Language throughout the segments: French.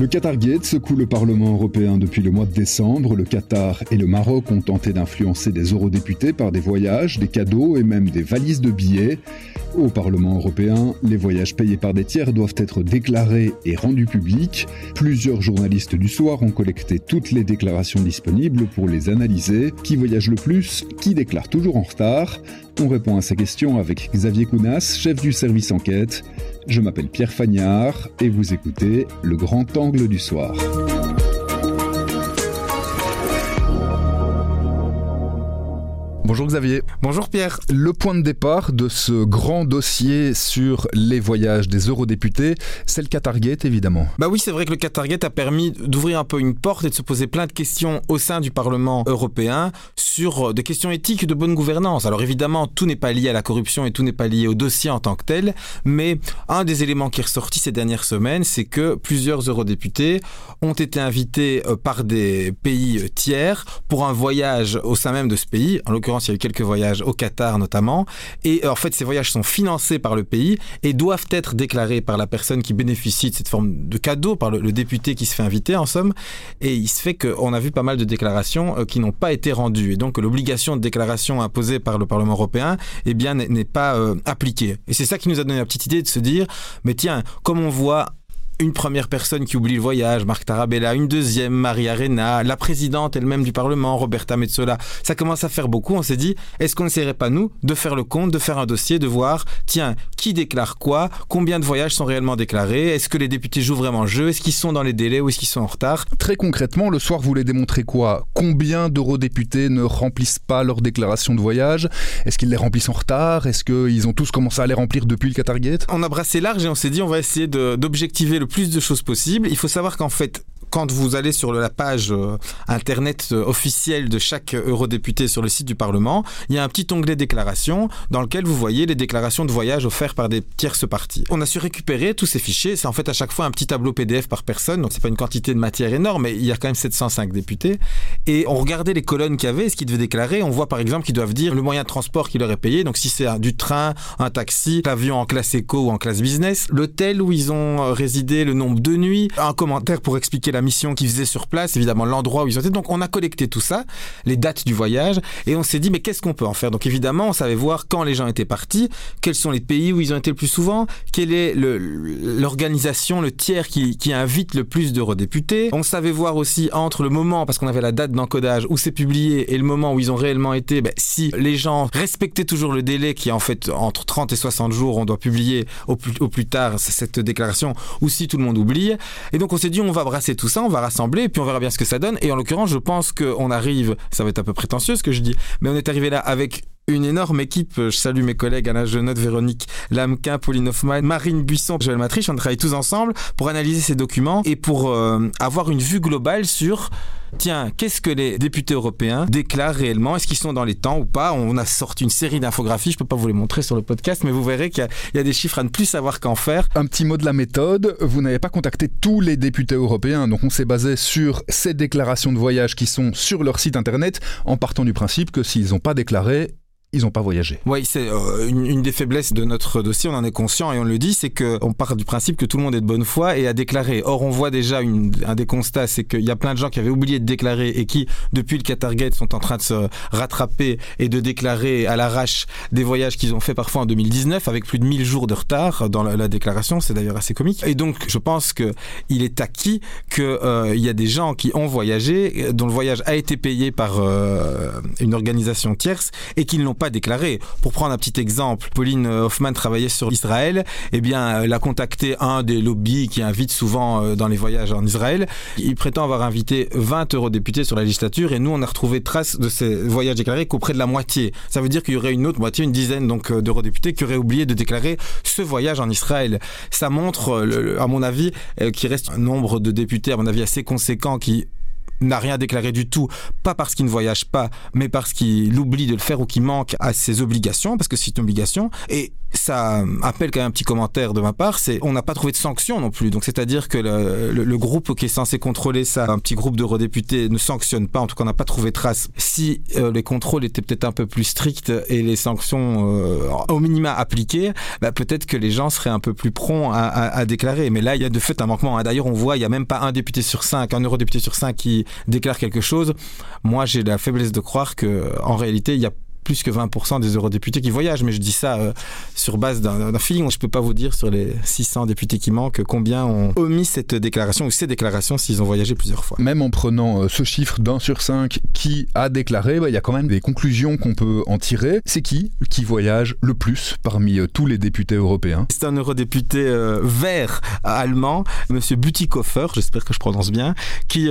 Le Qatargate secoue le Parlement européen depuis le mois de décembre. Le Qatar et le Maroc ont tenté d'influencer des eurodéputés par des voyages, des cadeaux et même des valises de billets. Au Parlement européen, les voyages payés par des tiers doivent être déclarés et rendus publics. Plusieurs journalistes du soir ont collecté toutes les déclarations disponibles pour les analyser. Qui voyage le plus Qui déclare toujours en retard? On répond à ces questions avec Xavier Kounas, chef du service enquête. Je m'appelle Pierre Fagnard et vous écoutez Le Grand Angle du Soir. Bonjour Xavier. Bonjour Pierre. Le point de départ de ce grand dossier sur les voyages des eurodéputés, c'est le Qatargate évidemment. Bah oui, c'est vrai que le Qatargate a permis d'ouvrir un peu une porte et de se poser plein de questions au sein du Parlement européen sur euh, des questions éthiques de bonne gouvernance. Alors évidemment, tout n'est pas lié à la corruption et tout n'est pas lié au dossier en tant que tel, mais un des éléments qui est ressorti ces dernières semaines, c'est que plusieurs eurodéputés ont été invités euh, par des pays tiers pour un voyage au sein même de ce pays, en l'occurrence il y a eu quelques voyages au Qatar notamment. Et euh, en fait, ces voyages sont financés par le pays et doivent être déclarés par la personne qui bénéficie de cette forme de cadeau, par le, député qui se fait inviter en somme. Et il se fait qu'on a vu pas mal de déclarations euh, qui n'ont pas été rendues. Et donc l'obligation de déclaration imposée par le Parlement européen eh bien, n'est pas euh, appliquée. Et c'est ça qui nous a donné la petite idée de se dire, mais tiens, comme on voit une première personne qui oublie le voyage, Marc Tarabella, une deuxième, Marie Arena, la présidente elle-même du Parlement, Roberta Metsola. Ça commence à faire beaucoup. On s'est dit, est-ce qu'on n'essaierait pas, nous, de faire le compte, de faire un dossier, de voir, tiens, qui déclare quoi, combien de voyages sont réellement déclarés, est-ce que les députés jouent vraiment le jeu, est-ce qu'ils sont dans les délais ou est-ce qu'ils sont en retard? Très concrètement, le soir, vous voulez démontrer quoi? Combien d'eurodéputés ne remplissent pas leur déclaration de voyage? Est-ce qu'ils les remplissent en retard? Est-ce qu'ils ont tous commencé à les remplir depuis le Qatargate On a brassé large et on s'est dit, on va essayer d'objectiver le plus de choses possibles. Il faut savoir qu'en fait, quand vous allez sur la page euh, internet euh, officielle de chaque eurodéputé sur le site du Parlement, il y a un petit onglet déclaration dans lequel vous voyez les déclarations de voyage offertes par des tierces parties. On a su récupérer tous ces fichiers. C'est en fait à chaque fois un petit tableau PDF par personne. Donc c'est pas une quantité de matière énorme, mais il y a quand même 705 députés. Et on regardait les colonnes qu'il y avait, ce qu'ils devaient déclarer. On voit par exemple qu'ils doivent dire le moyen de transport qu'ils auraient payé. Donc si c'est du train, un taxi, l'avion en classe éco ou en classe business, l'hôtel où ils ont euh, résidé, le nombre de nuits, un commentaire pour expliquer la mission qu'ils faisaient sur place, évidemment l'endroit où ils étaient. Donc on a collecté tout ça, les dates du voyage, et on s'est dit mais qu'est-ce qu'on peut en faire? Donc évidemment on savait voir quand les gens étaient partis, quels sont les pays où ils ont été le plus souvent, quelle est l'organisation, le, tiers qui, qui invite le plus d'eurodéputés. On savait voir aussi entre le moment, parce qu'on avait la date d'encodage où c'est publié et le moment où ils ont réellement été, ben, si les gens respectaient toujours le délai qui est en fait entre 30 et 60 jours, on doit publier au plus, au plus tard cette déclaration, ou si tout le monde oublie. Et donc on s'est dit on va brasser tout on va rassembler puis on verra bien ce que ça donne. Et en l'occurrence, je pense qu'on arrive, ça va être un peu prétentieux ce que je dis, mais on est arrivé là avec une énorme équipe. Je salue mes collègues Anna Genotte, Véronique Lamquin, Pauline Hoffman, Marine Buisson, Joël Matriche. On travaille tous ensemble pour analyser ces documents et pour euh, avoir une vue globale sur tiens, qu'est-ce que les députés européens déclarent réellement? Est-ce qu'ils sont dans les temps ou pas? On a sorti une série d'infographies, je ne peux pas vous les montrer sur le podcast, mais vous verrez qu'il y, a des chiffres à ne plus savoir qu'en faire. Un petit mot de la méthode, vous n'avez pas contacté tous les députés européens, donc on s'est basé sur ces déclarations de voyage qui sont sur leur site internet, en partant du principe que s'ils n'ont pas déclaré, ils n'ont pas voyagé. Oui, c'est euh, une, des faiblesses de notre dossier, on en est conscient et on le dit, c'est qu'on part du principe que tout le monde est de bonne foi et a déclaré. Or, on voit déjà un des constats, c'est qu'il y a plein de gens qui avaient oublié de déclarer et qui, depuis le Qatargate, sont en train de se rattraper et de déclarer à l'arrache des voyages qu'ils ont fait parfois en 2019 avec plus de 1000 jours de retard dans la, déclaration. C'est d'ailleurs assez comique. Et donc, je pense que il est acquis qu'il euh, y a des gens qui ont voyagé, dont le voyage a été payé par euh, une organisation tierce et qui ne l'ont pas déclaré. Pour prendre un petit exemple, Pauline Hoffman travaillait sur Israël, eh bien, elle a contacté un des lobbies qui invite souvent euh, dans les voyages en Israël. Il prétend avoir invité 20 eurodéputés sur la législature et nous, on a retrouvé trace de ces voyages déclarés qu'auprès de la moitié. Ça veut dire qu'il y aurait une autre moitié, une dizaine donc euh, d'eurodéputés qui auraient oublié de déclarer ce voyage en Israël. Ça montre, euh, à mon avis, qu'il reste un nombre de députés, à mon avis, assez conséquent qui n'a rien déclaré du tout, pas parce qu'il ne voyage pas, mais parce qu'il oublie de le faire ou qu'il manque à ses obligations, parce que c'est une obligation. Et ça appelle quand même un petit commentaire de ma part, c'est on n'a pas trouvé de sanctions non plus. Donc c'est-à-dire que le, groupe qui est censé contrôler ça, un petit groupe d'eurodéputés, ne sanctionne pas. En tout cas, on n'a pas trouvé trace. Si euh, les contrôles étaient peut-être un peu plus stricts et les sanctions euh, au minima appliquées, bah, peut-être que les gens seraient un peu plus prompts à, déclarer. Mais là, il y a de fait un manquement. Hein. D'ailleurs, on voit, il y a même pas un député sur cinq, un eurodéputé sur cinq qui déclare quelque chose. Moi, j'ai la faiblesse de croire que, en réalité, il y a plus que 20% des eurodéputés qui voyagent, mais je dis ça euh, sur base d'un feeling. Je ne peux pas vous dire sur les 600 députés qui manquent combien ont omis cette déclaration ou ces déclarations s'ils ont voyagé plusieurs fois. Même en prenant euh, ce chiffre d'un sur cinq qui a déclaré, bah, il y a quand même des conclusions qu'on peut en tirer. C'est qui qui voyage le plus parmi euh, tous les députés européens? C'est un eurodéputé vert allemand, Monsieur Butikofer, j'espère que je prononce bien, qui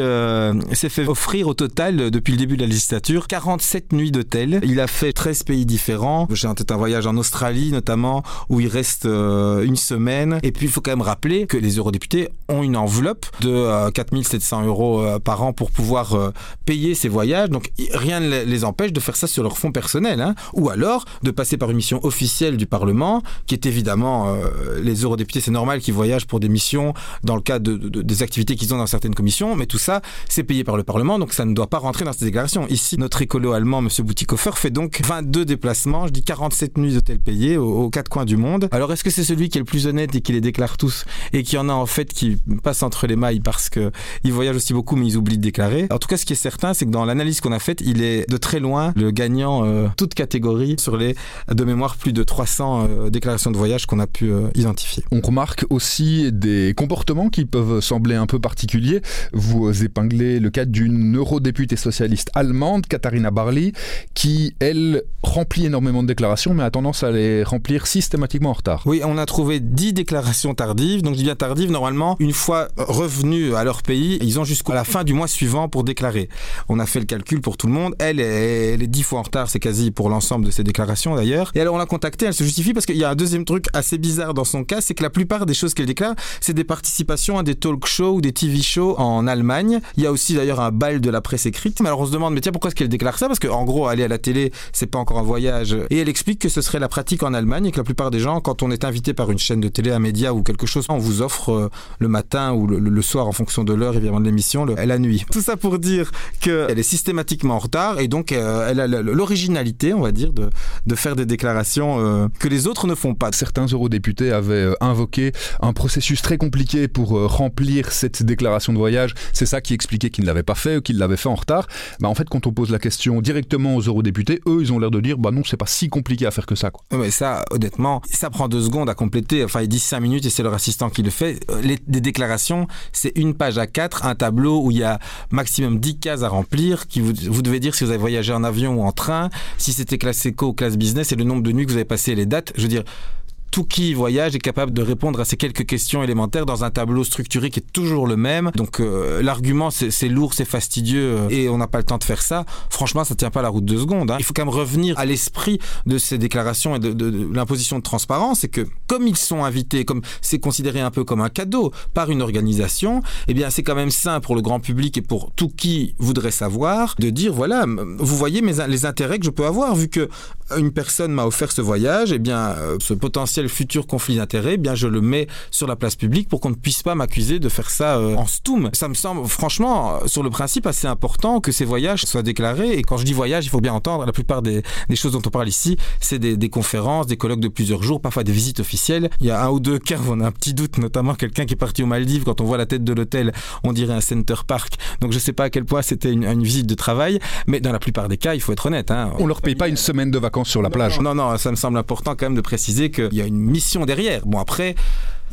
s'est fait offrir au total depuis le début de la législature 47 nuits d'hôtel. Il a fait fait 13 pays différents. J'ai en tête un voyage en Australie notamment où il reste euh, une semaine. Et puis il faut quand même rappeler que les eurodéputés ont une enveloppe de 4700 euh, euros euh, par an pour pouvoir payer ces voyages. Donc rien ne les empêche de faire ça sur leur fonds personnel. Hein. Ou alors de passer par une mission officielle du Parlement qui est évidemment les eurodéputés. C'est normal qu'ils voyagent pour des missions dans le cadre de, des activités qu'ils ont dans certaines commissions. Mais tout ça, c'est payé par le Parlement. Donc ça ne doit pas rentrer dans ces déclarations. Ici, notre écolo allemand, M. Boutikofer, fait donc 22 déplacements, je dis 47 nuits d'hôtel payés aux, quatre coins du monde. Alors est-ce que c'est celui qui est le plus honnête et qui les déclare tous et qui en a en fait qui passe entre les mailles parce que il voyage aussi beaucoup mais ils oublient de déclarer? En tout cas, ce qui est certain, c'est que dans l'analyse qu'on a faite, il est de très loin le gagnant euh, toute catégorie sur les de mémoire plus de 300 euh, déclarations de voyage qu'on a pu euh, identifier. On remarque aussi des comportements qui peuvent sembler un peu particuliers. Vous épinglez le cas d'une eurodéputée socialiste allemande, Katharina Barley, qui elle remplit énormément de déclarations, mais a tendance à les remplir systématiquement en retard. Oui, on a trouvé 10 déclarations tardives. Donc, je dis bien tardives, normalement, une fois revenus à leur pays, ils ont jusqu'à la fin du mois suivant pour déclarer. On a fait le calcul pour tout le monde. Elle, elle est 10 fois en retard, c'est quasi pour l'ensemble de ces déclarations d'ailleurs. Et alors, on l'a contactée, elle se justifie parce qu'il y a un deuxième truc assez bizarre dans son cas, c'est que la plupart des choses qu'elle déclare, c'est des participations à des talk shows ou des TV shows en Allemagne. Il y a aussi d'ailleurs un bal de la presse écrite. Mais alors, on se demande, mais tiens, pourquoi est-ce qu'elle déclare ça? Parce qu'en gros, aller à la télé, c'est pas encore un voyage. Et elle explique que ce serait la pratique en Allemagne et que la plupart des gens, quand on est invité par une chaîne de télé, un média ou quelque chose, on vous offre euh, le matin ou le, soir en fonction de l'heure évidemment de l'émission, la nuit. Tout ça pour dire qu'elle est systématiquement en retard et donc euh, elle a l'originalité, on va dire, de, faire des déclarations euh, que les autres ne font pas. Certains eurodéputés avaient invoqué un processus très compliqué pour remplir cette déclaration de voyage. C'est ça qui expliquait qu'ils ne l'avaient pas fait ou qu'ils l'avaient fait en retard. Bah, en fait, quand on pose la question directement aux eurodéputés, eux, ils ont l'air de dire bah non, c'est pas si compliqué à faire que ça. Quoi. Mais ça, honnêtement, ça prend deux secondes à compléter. Enfin, ils disent cinq minutes et c'est leur assistant qui le fait. Euh, les, déclarations, c'est une page à quatre, un tableau où il y a maximum 10 cases à remplir. Qui vous, vous devez dire si vous avez voyagé en avion ou en train, si c'était classe éco ou classe business et le nombre de nuits que vous avez passé les dates. Je veux dire, tout qui voyage est capable de répondre à ces quelques questions élémentaires dans un tableau structuré qui est toujours le même. Donc euh, l'argument c'est lourd, c'est fastidieux euh, et on n'a pas le temps de faire ça. Franchement, ça tient pas la route de secondes. Hein. Il faut quand même revenir à l'esprit de ces déclarations et de, l'imposition de transparence, c'est que comme ils sont invités, comme c'est considéré un peu comme un cadeau par une organisation, eh bien c'est quand même sain pour le grand public et pour tout qui voudrait savoir de dire voilà, vous voyez les intérêts que je peux avoir vu que une personne m'a offert ce voyage, eh bien euh, ce potentiel futur conflit d'intérêts, eh bien je le mets sur la place publique pour qu'on ne puisse pas m'accuser de faire ça euh, en stoum. Ça me semble franchement, sur le principe, assez important que ces voyages soient déclarés. Et quand je dis voyage, il faut bien entendre, la plupart des, choses dont on parle ici, c'est des, conférences, des colloques de plusieurs jours, parfois des visites officielles. Il y a un ou deux cas où on a un petit doute, notamment quelqu'un qui est parti aux Maldives, quand on voit la tête de l'hôtel, on dirait un center park. Donc je ne sais pas à quel point c'était une, visite de travail, mais dans la plupart des cas, il faut être honnête. Hein. On leur paye pas une semaine de vacances sur la plage. Non, non, ça me semble important quand même de préciser qu'il y a mission derrière. Bon, après,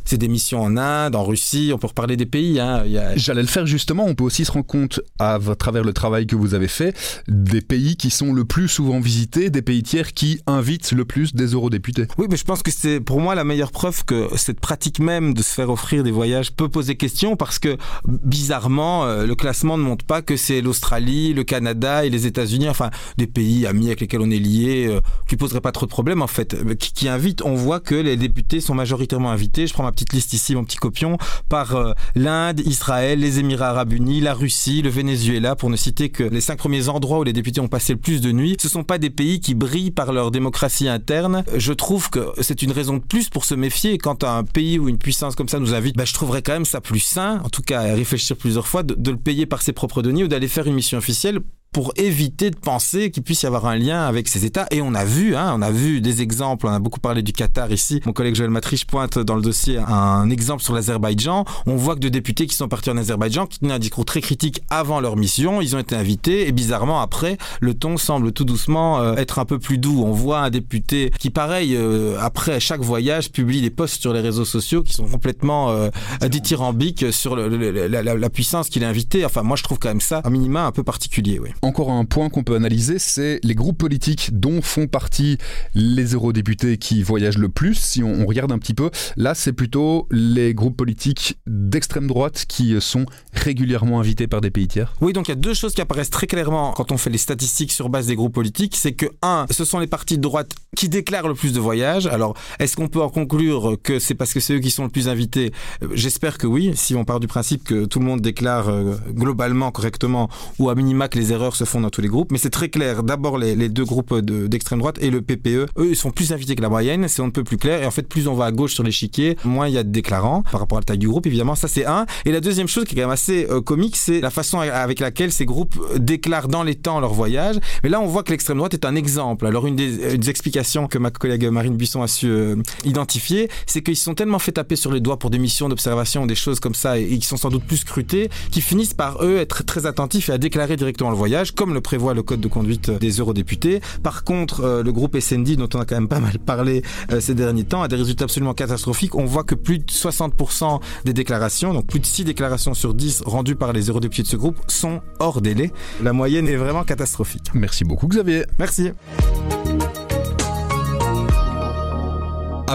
c'est des missions en Inde, en Russie, on peut reparler des pays. Hein. J'allais le faire justement, on peut aussi se rendre compte, à travers le travail que vous avez fait, des pays qui sont le plus souvent visités, des pays tiers qui invitent le plus des eurodéputés. Oui, mais je pense que c'est pour moi la meilleure preuve que cette pratique même de se faire offrir des voyages peut poser question parce que bizarrement, euh, le classement ne montre pas que c'est l'Australie, le Canada et les États-Unis, enfin des pays amis avec lesquels on est lié, euh, qui poseraient pas trop de problèmes en fait, qui, qui invitent. On voit que les députés sont majoritairement invités. Je prends ma petite liste ici, mon petit copion, par euh, l'Inde, Israël, les Émirats Arabes Unis, la Russie, le Venezuela, pour ne citer que les cinq premiers endroits où les députés ont passé le plus de nuits. Ce sont pas des pays qui brillent par leur démocratie interne. Je trouve que c'est une raison de plus pour se méfier. Quand un pays ou une puissance comme ça nous invite, bah, je trouverais quand même ça plus sain, en tout cas à réfléchir plusieurs fois, de le payer par ses propres deniers ou d'aller faire une mission officielle pour éviter de penser qu'il puisse y avoir un lien avec ces États. Et on a vu, hein, on a vu des exemples. On a beaucoup parlé du Qatar ici. Mon collègue Joël Matriche pointe dans le dossier un exemple sur l'Azerbaïdjan. On voit que de députés qui sont partis en Azerbaïdjan, qui tenaient un discours très critique avant leur mission, ils ont été invités et bizarrement après, le ton semble tout doucement euh, être un peu plus doux. On voit un député qui, pareil, euh, après chaque voyage, publie des posts sur les réseaux sociaux qui sont complètement euh, dithyrambiques sur le, la, la, la, puissance qu'il a invité. Enfin, moi, je trouve quand même ça, un minima, un peu particulier. Oui encore un point qu'on peut analyser, c'est les groupes politiques dont font partie les eurodéputés qui voyagent le plus. Si on, regarde un petit peu, là, c'est plutôt les groupes politiques d'extrême droite qui sont régulièrement invités par des pays tiers. Oui, donc il y a deux choses qui apparaissent très clairement quand on fait les statistiques sur base des groupes politiques. C'est que, un, ce sont les partis de droite qui déclarent le plus de voyages. Alors, est-ce qu'on peut en conclure que c'est parce que c'est eux qui sont le plus invités? J'espère que oui, si on part du principe que tout le monde déclare euh, globalement, correctement, ou à minima que les erreurs se font dans tous les groupes, mais c'est très clair. D'abord, les, deux groupes d'extrême droite et le PPE, eux, ils sont plus invités que la moyenne, c'est un peu plus clair. Et en fait, plus on va à gauche sur l'échiquier, moins il y a de déclarants par rapport à la taille du groupe, évidemment. Ça, c'est un. Et la deuxième chose qui est quand même assez euh, comique, c'est la façon avec laquelle ces groupes déclarent dans les temps leur voyage. Mais là, on voit que l'extrême droite est un exemple. Alors, une des, des, explications que ma collègue Marine Buisson a su euh, identifier, c'est qu'ils se sont tellement fait taper sur les doigts pour des missions d'observation des choses comme ça et, et qui sont sans doute plus scrutés, qu'ils finissent par eux être très attentifs et à déclarer directement le voyage comme le prévoit le code de conduite des eurodéputés. Par contre, euh, le groupe SND, dont on a quand même pas mal parlé euh, ces derniers temps, a des résultats absolument catastrophiques. On voit que plus de 60% des déclarations, donc plus de 6 déclarations sur 10 rendues par les eurodéputés de ce groupe, sont hors délai. La moyenne est vraiment catastrophique. Merci beaucoup Xavier. Merci.